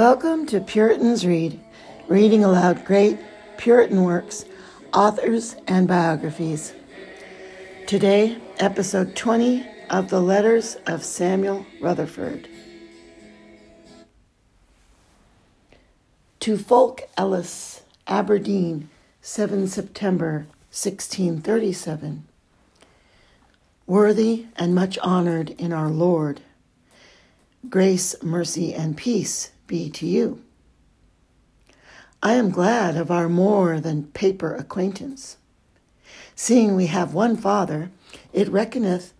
Welcome to Puritans Read, reading aloud great Puritan works, authors, and biographies. Today, episode 20 of the Letters of Samuel Rutherford. To Fulk Ellis, Aberdeen, 7 September 1637. Worthy and much honored in our Lord, grace, mercy, and peace be to you. I am glad of our more than paper acquaintance. Seeing we have one Father, it reckoneth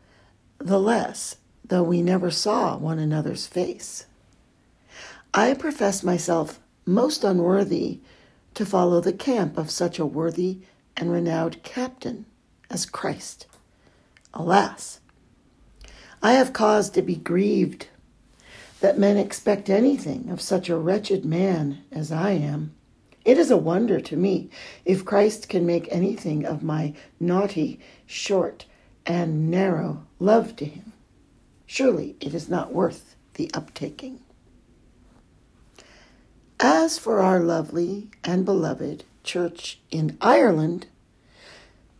the less, though we never saw one another's face. I profess myself most unworthy to follow the camp of such a worthy and renowned captain as Christ. Alas, I have cause to be grieved that men expect anything of such a wretched man as I am. It is a wonder to me if Christ can make anything of my naughty, short, and narrow love to him. Surely it is not worth the uptaking. As for our lovely and beloved church in Ireland,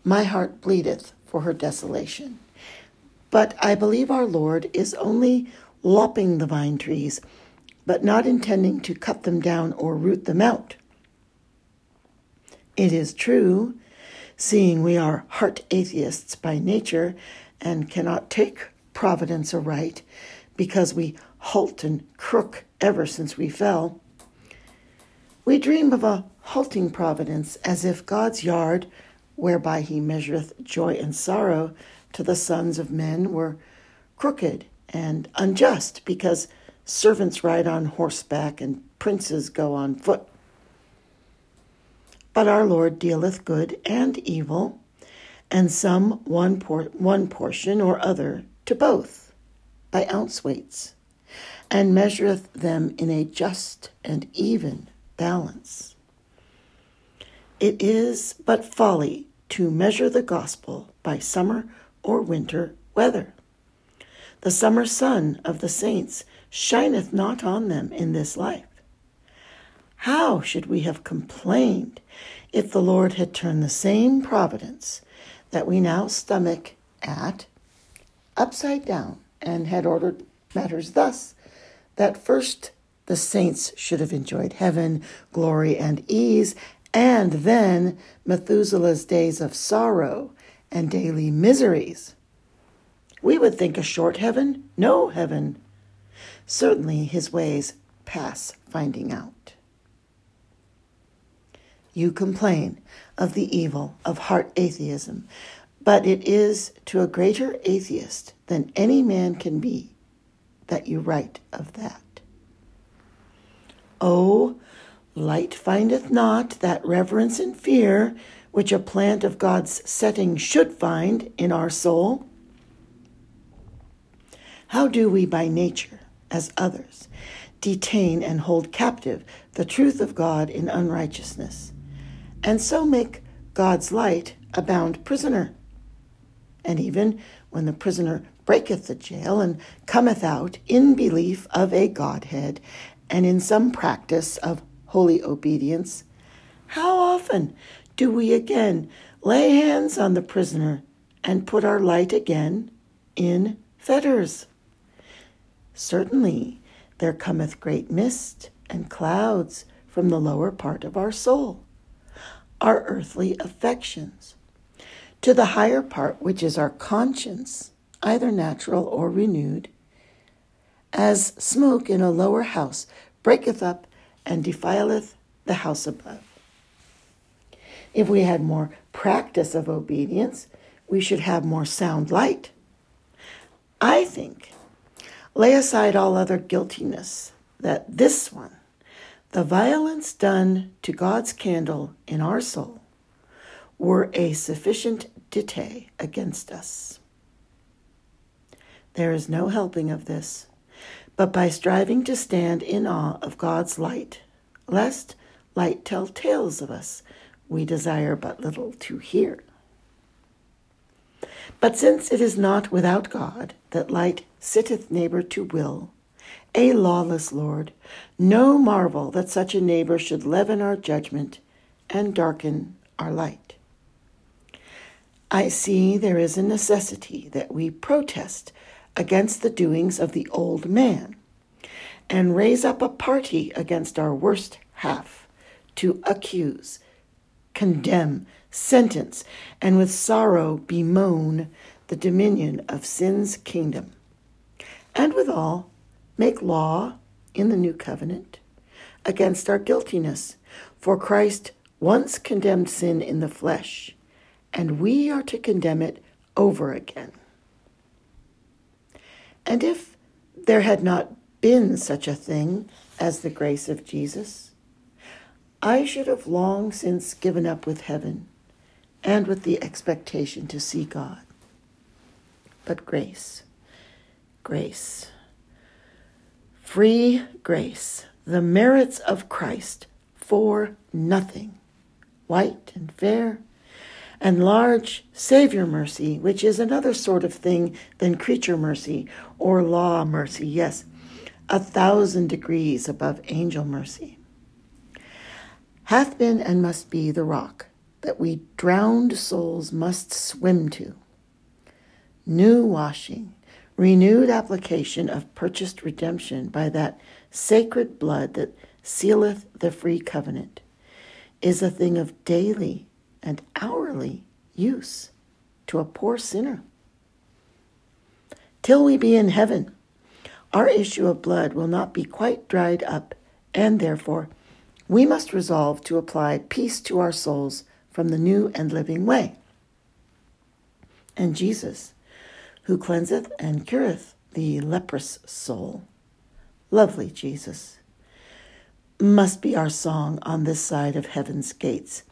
my heart bleedeth for her desolation. But I believe our Lord is only lopping the vine trees, but not intending to cut them down or root them out. It is true, seeing we are heart atheists by nature and cannot take providence aright because we halt and crook ever since we fell. We dream of a halting providence as if God's yard, whereby he measureth joy and sorrow to the sons of men, were crooked and unjust because servants ride on horseback and princes go on foot. But our Lord dealeth good and evil, and some one, por- one portion or other to both by ounce weights, and measureth them in a just and even balance. It is but folly to measure the gospel by summer or winter weather. The summer sun of the saints shineth not on them in this life. How should we have complained if the Lord had turned the same providence that we now stomach at upside down and had ordered matters thus that first the saints should have enjoyed heaven, glory, and ease, and then Methuselah's days of sorrow and daily miseries? We would think a short heaven, no heaven. Certainly his ways pass finding out. You complain of the evil of heart atheism, but it is to a greater atheist than any man can be that you write of that. Oh, light findeth not that reverence and fear which a plant of God's setting should find in our soul. How do we by nature, as others, detain and hold captive the truth of God in unrighteousness, and so make God's light a bound prisoner? And even when the prisoner breaketh the jail and cometh out in belief of a Godhead and in some practice of holy obedience, how often do we again lay hands on the prisoner and put our light again in fetters? Certainly, there cometh great mist and clouds from the lower part of our soul, our earthly affections, to the higher part, which is our conscience, either natural or renewed, as smoke in a lower house breaketh up and defileth the house above. If we had more practice of obedience, we should have more sound light. I think Lay aside all other guiltiness, that this one, the violence done to God's candle in our soul, were a sufficient dite against us. There is no helping of this, but by striving to stand in awe of God's light, lest light tell tales of us we desire but little to hear. But since it is not without God that light sitteth neighbor to will, a lawless Lord. No marvel that such a neighbor should leaven our judgment and darken our light. I see there is a necessity that we protest against the doings of the old man and raise up a party against our worst half to accuse, condemn, sentence, and with sorrow bemoan the dominion of sin's kingdom. And withal, make law in the new covenant against our guiltiness, for Christ once condemned sin in the flesh, and we are to condemn it over again. And if there had not been such a thing as the grace of Jesus, I should have long since given up with heaven and with the expectation to see God. But grace, grace, free grace, the merits of Christ for nothing, white and fair, and large Savior mercy, which is another sort of thing than creature mercy or law mercy, yes, a thousand degrees above angel mercy, hath been and must be the rock that we drowned souls must swim to. New washing, renewed application of purchased redemption by that sacred blood that sealeth the free covenant, is a thing of daily and hourly use to a poor sinner. Till we be in heaven, our issue of blood will not be quite dried up, and therefore we must resolve to apply peace to our souls from the new and living way. And Jesus, who cleanseth and cureth the leprous soul, lovely Jesus, must be our song on this side of heaven's gates.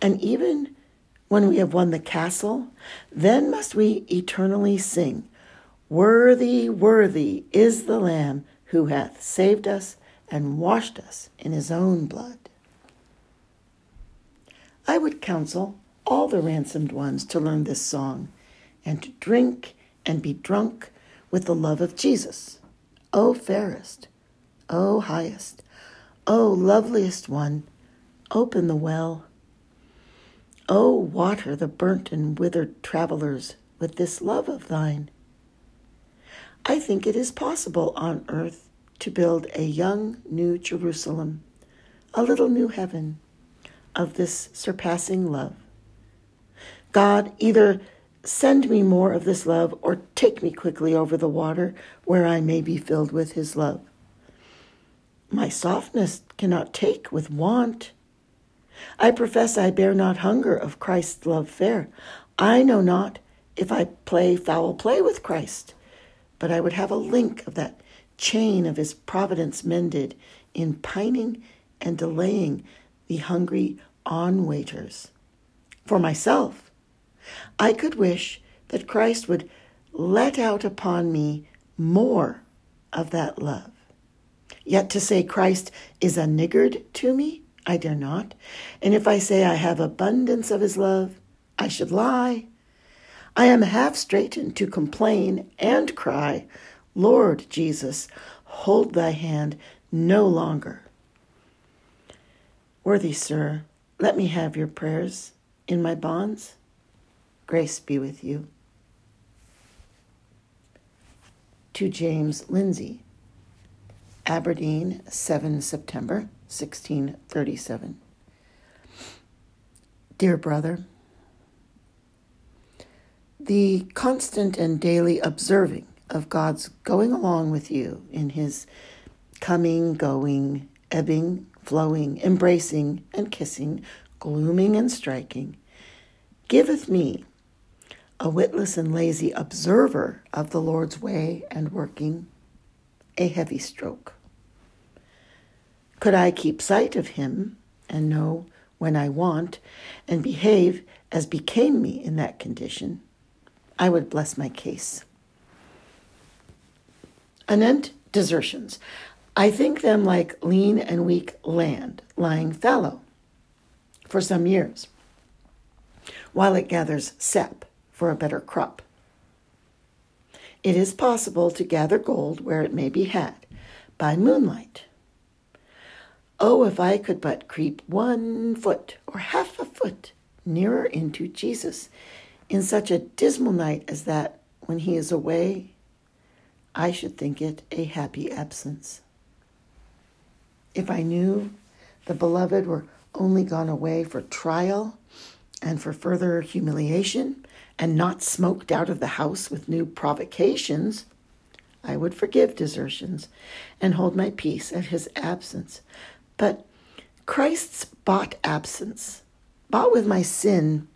And even when we have won the castle, then must we eternally sing, Worthy, worthy is the Lamb who hath saved us and washed us in his own blood. I would counsel all the ransomed ones to learn this song and to drink and be drunk with the love of Jesus. O fairest, O highest, O loveliest one, open the well. O water the burnt and withered travelers with this love of thine. I think it is possible on earth to build a young new Jerusalem, a little new heaven of this surpassing love. God, either send me more of this love or take me quickly over the water where I may be filled with his love. My softness cannot take with want. I profess I bear not hunger of Christ's love fair. I know not if I play foul play with Christ but I would have a link of that chain of his providence mended in pining and delaying the hungry on waiters. For myself, I could wish that Christ would let out upon me more of that love. Yet to say Christ is a niggard to me, I dare not. And if I say I have abundance of his love, I should lie. I am half straightened to complain and cry, Lord Jesus, hold thy hand no longer. Worthy sir, let me have your prayers in my bonds. Grace be with you. To James Lindsay, Aberdeen, 7 September 1637. Dear brother, the constant and daily observing of God's going along with you in his coming, going, ebbing, flowing, embracing and kissing, glooming and striking, giveth me, a witless and lazy observer of the Lord's way and working, a heavy stroke. Could I keep sight of him and know when I want and behave as became me in that condition? I would bless my case. Anent desertions. I think them like lean and weak land lying fallow for some years, while it gathers sap for a better crop. It is possible to gather gold where it may be had, by moonlight. Oh, if I could but creep one foot or half a foot nearer into Jesus in such a dismal night as that when he is away, I should think it a happy absence. If I knew the beloved were only gone away for trial and for further humiliation, and not smoked out of the house with new provocations, I would forgive desertions and hold my peace at his absence. But Christ's bought absence, bought with my sin,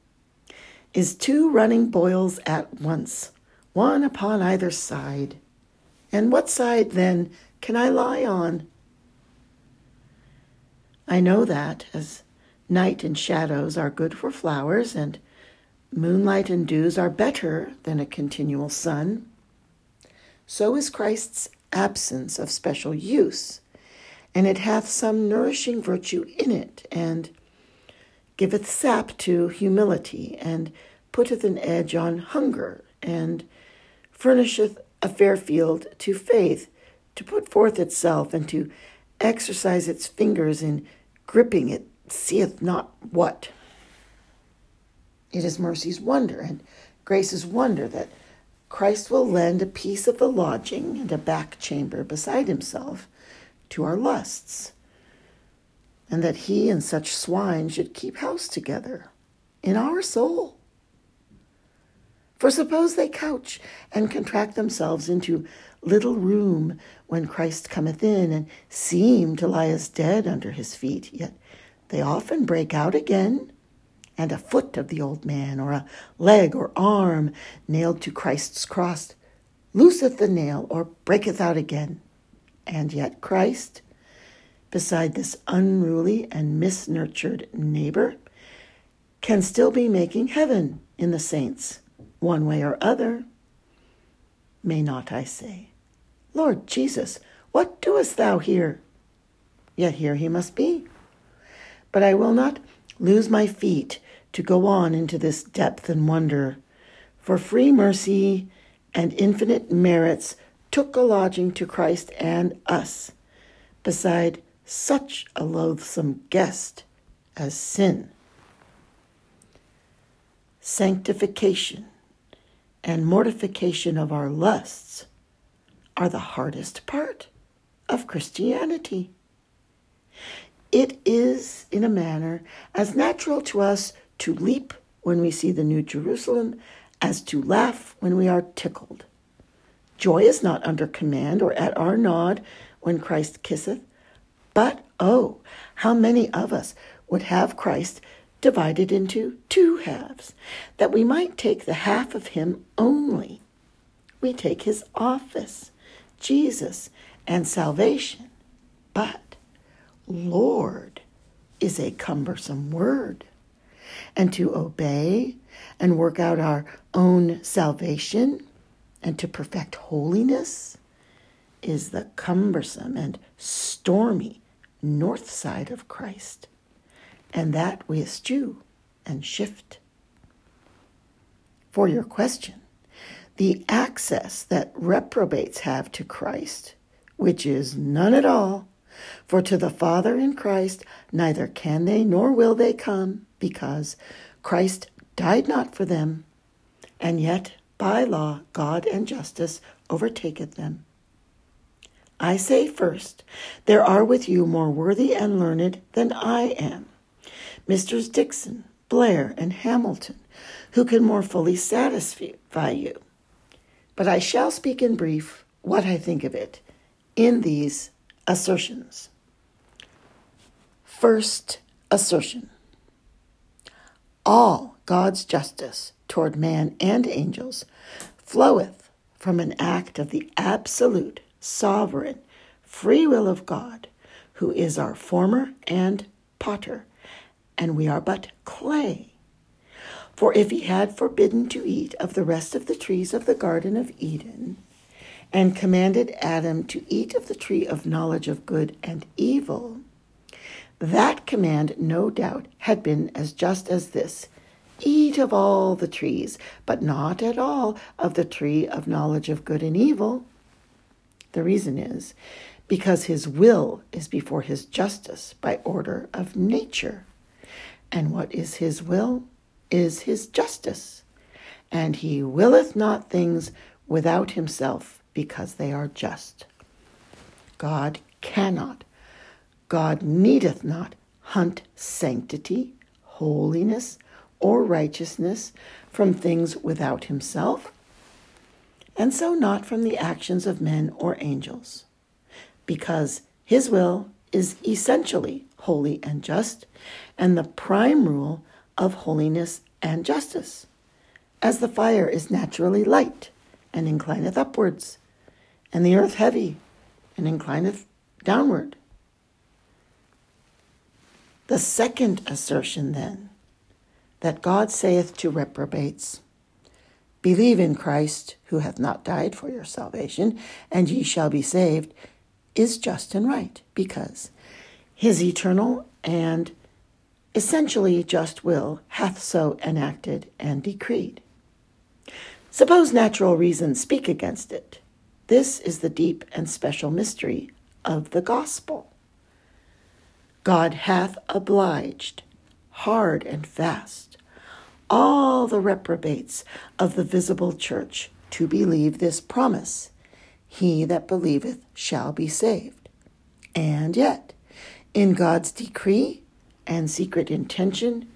is two running boils at once, one upon either side. And what side, then, can I lie on? I know that, as night and shadows are good for flowers, and moonlight and dews are better than a continual sun, so is Christ's absence of special use, and it hath some nourishing virtue in it, and giveth sap to humility, and putteth an edge on hunger, and furnisheth a fair field to faith to put forth itself, and to exercise its fingers in gripping it seeth not what. It is mercy's wonder and grace's wonder that Christ will lend a piece of the lodging and a back chamber beside himself to our lusts, and that he and such swine should keep house together in our soul. For suppose they couch and contract themselves into little room when Christ cometh in, and seem to lie as dead under his feet, yet they often break out again, and a foot of the old man, or a leg or arm nailed to Christ's cross, looseth the nail or breaketh out again. And yet Christ, beside this unruly and misnurtured neighbor, can still be making heaven in the saints one way or other. May not I say, Lord Jesus, what doest thou here? Yet here he must be. But I will not lose my feet to go on into this depth and wonder, for free mercy and infinite merits took a lodging to Christ and us, beside such a loathsome guest as sin. Sanctification and mortification of our lusts are the hardest part of Christianity. It is, in a manner, as natural to us to leap when we see the New Jerusalem as to laugh when we are tickled. Joy is not under command or at our nod when Christ kisseth, but oh, how many of us would have Christ divided into two halves, that we might take the half of him only. We take his office, Jesus, and salvation. But Lord is a cumbersome word. And to obey and work out our own salvation and to perfect holiness is the cumbersome and stormy north side of Christ and that we eschew and shift. For your question, the access that reprobates have to Christ, which is none at all, for to the Father in Christ neither can they nor will they come, because Christ died not for them, and yet by law God and justice overtaketh them. I say first, there are with you more worthy and learned than I am. Misters Dickson, Blair, and Hamilton, who can more fully satisfy you. But I shall speak in brief what I think of it in these assertions. First assertion All God's justice toward man and angels floweth from an act of the absolute, sovereign, free will of God, who is our former and potter and we are but clay. For if he had forbidden to eat of the rest of the trees of the Garden of Eden, and commanded Adam to eat of the tree of knowledge of good and evil, that command no doubt had been as just as this Eat of all the trees, but not at all of the tree of knowledge of good and evil. The reason is because his will is before his justice by order of nature. And what is his will? Is his justice. And he willeth not things without himself because they are just. God cannot, God needeth not hunt sanctity, holiness, or righteousness from things without himself, and so not from the actions of men or angels, because his will is essentially holy and just, and the prime rule of holiness and justice, as the fire is naturally light and inclineth upwards, and the earth heavy and inclineth downward. The second assertion, then, that God saith to reprobates, Believe in Christ, who hath not died for your salvation, and ye shall be saved, is just and right, because his eternal and essentially just will hath so enacted and decreed. Suppose natural reason speak against it. This is the deep and special mystery of the gospel. God hath obliged, hard and fast, all the reprobates of the visible church to believe this promise He that believeth shall be saved. And yet, in God's decree and secret intention,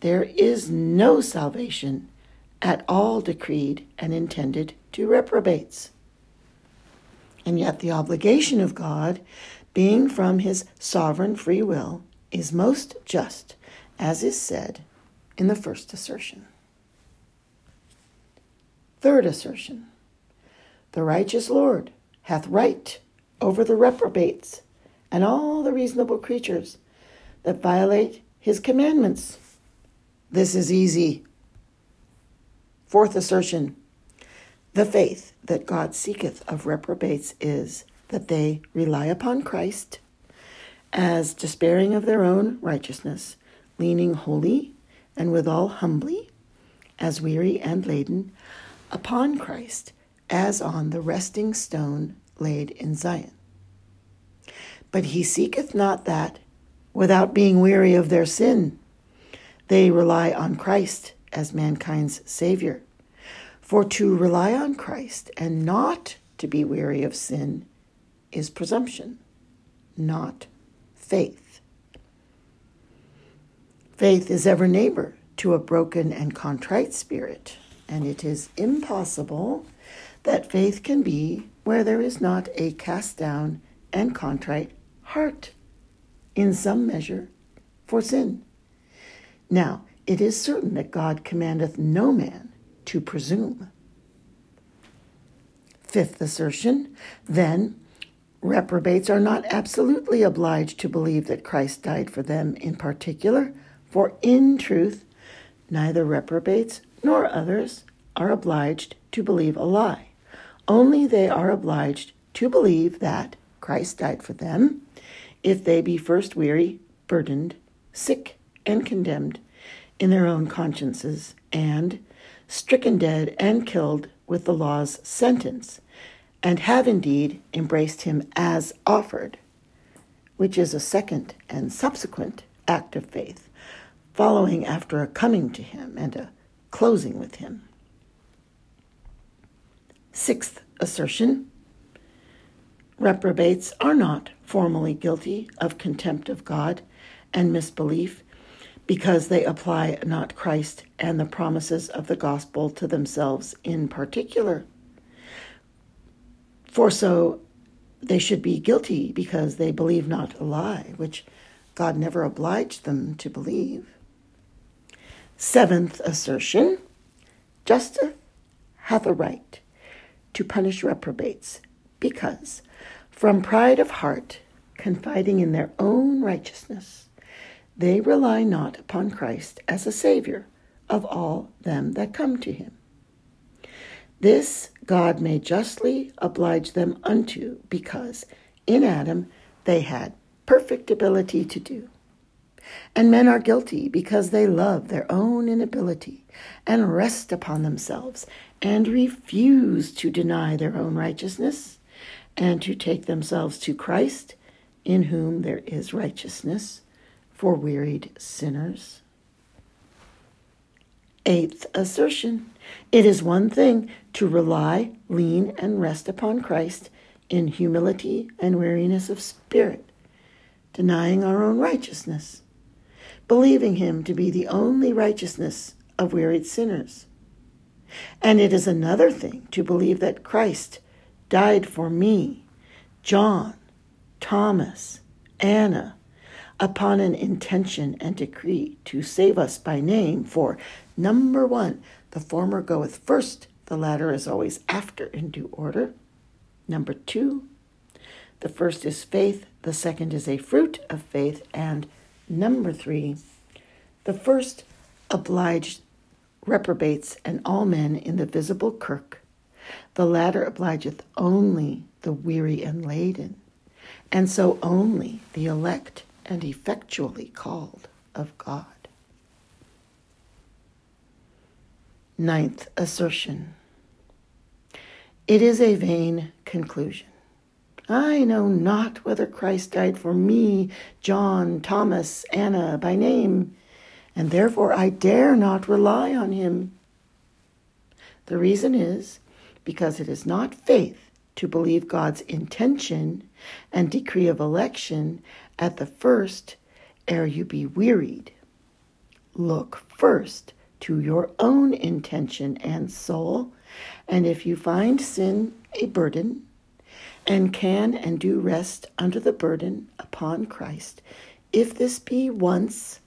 there is no salvation at all decreed and intended to reprobates. And yet, the obligation of God being from his sovereign free will, is most just, as is said in the first assertion. Third assertion The righteous Lord hath right over the reprobates and all the reasonable creatures that violate his commandments. This is easy. Fourth assertion The faith that God seeketh of reprobates is that they rely upon Christ as despairing of their own righteousness, leaning wholly and withal humbly, as weary and laden, upon Christ as on the resting stone laid in Zion. But he seeketh not that without being weary of their sin. They rely on Christ as mankind's Savior. For to rely on Christ and not to be weary of sin is presumption, not faith. Faith is ever neighbor to a broken and contrite spirit, and it is impossible that faith can be where there is not a cast down and contrite heart, in some measure, for sin. Now, it is certain that God commandeth no man to presume. Fifth assertion, then, Reprobates are not absolutely obliged to believe that Christ died for them in particular, for in truth, neither reprobates nor others are obliged to believe a lie. Only they are obliged to believe that Christ died for them if they be first weary, burdened, sick, and condemned in their own consciences, and stricken dead and killed with the law's sentence and have indeed embraced him as offered, which is a second and subsequent act of faith, following after a coming to him and a closing with him. Sixth assertion reprobates are not formally guilty of contempt of God and misbelief because they apply not Christ and the promises of the gospel to themselves in particular. For so they should be guilty because they believe not a lie, which God never obliged them to believe. Seventh assertion justice hath a right to punish reprobates because, from pride of heart, confiding in their own righteousness, they rely not upon Christ as a Savior of all them that come to him. This God may justly oblige them unto, because in Adam they had perfect ability to do. And men are guilty because they love their own inability and rest upon themselves and refuse to deny their own righteousness and to take themselves to Christ, in whom there is righteousness for wearied sinners. Eighth assertion it is one thing to rely, lean, and rest upon Christ in humility and weariness of spirit, denying our own righteousness, believing Him to be the only righteousness of wearied sinners. And it is another thing to believe that Christ died for me, John, Thomas, Anna, upon an intention and decree to save us by name. For number one, the former goeth first, the latter is always after in due order. Number two, the first is faith, the second is a fruit of faith. And number three, the first obliged reprobates and all men in the visible kirk. The latter obligeth only the weary and laden, and so only the elect and effectually called of God. Ninth assertion It is a vain conclusion. I know not whether Christ died for me, John, Thomas, Anna, by name, and therefore I dare not rely on him. The reason is because it is not faith to believe God's intention and decree of election at the first ere you be wearied. Look first to your own intention and soul, and if you find sin a burden, and can and do rest under the burden upon Christ, if this be once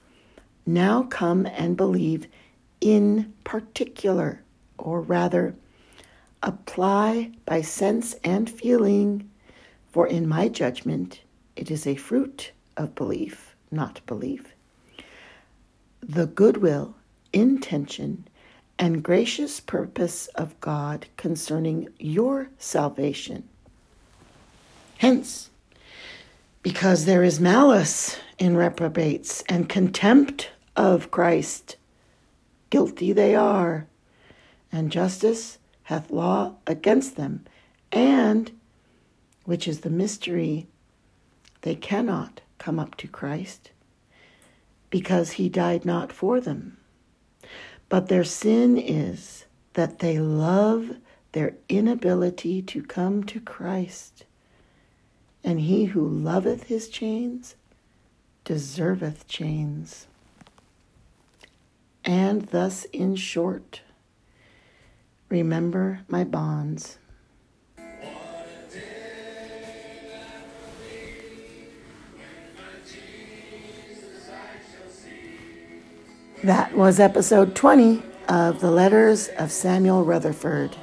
now come and believe in particular, or rather, apply by sense and feeling, for in my judgment, it is a fruit of belief, not belief. The goodwill, intention, and gracious purpose of God concerning your salvation. Hence, because there is malice in reprobates and contempt of Christ. Guilty they are, and justice hath law against them, and, which is the mystery, they cannot come up to Christ, because he died not for them. But their sin is that they love their inability to come to Christ. And he who loveth his chains deserveth chains. And thus, in short, remember my bonds. That was episode 20 of the Letters of Samuel Rutherford.